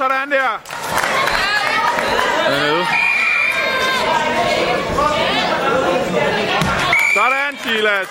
Sådan der. Dernede. Sådan, Silas.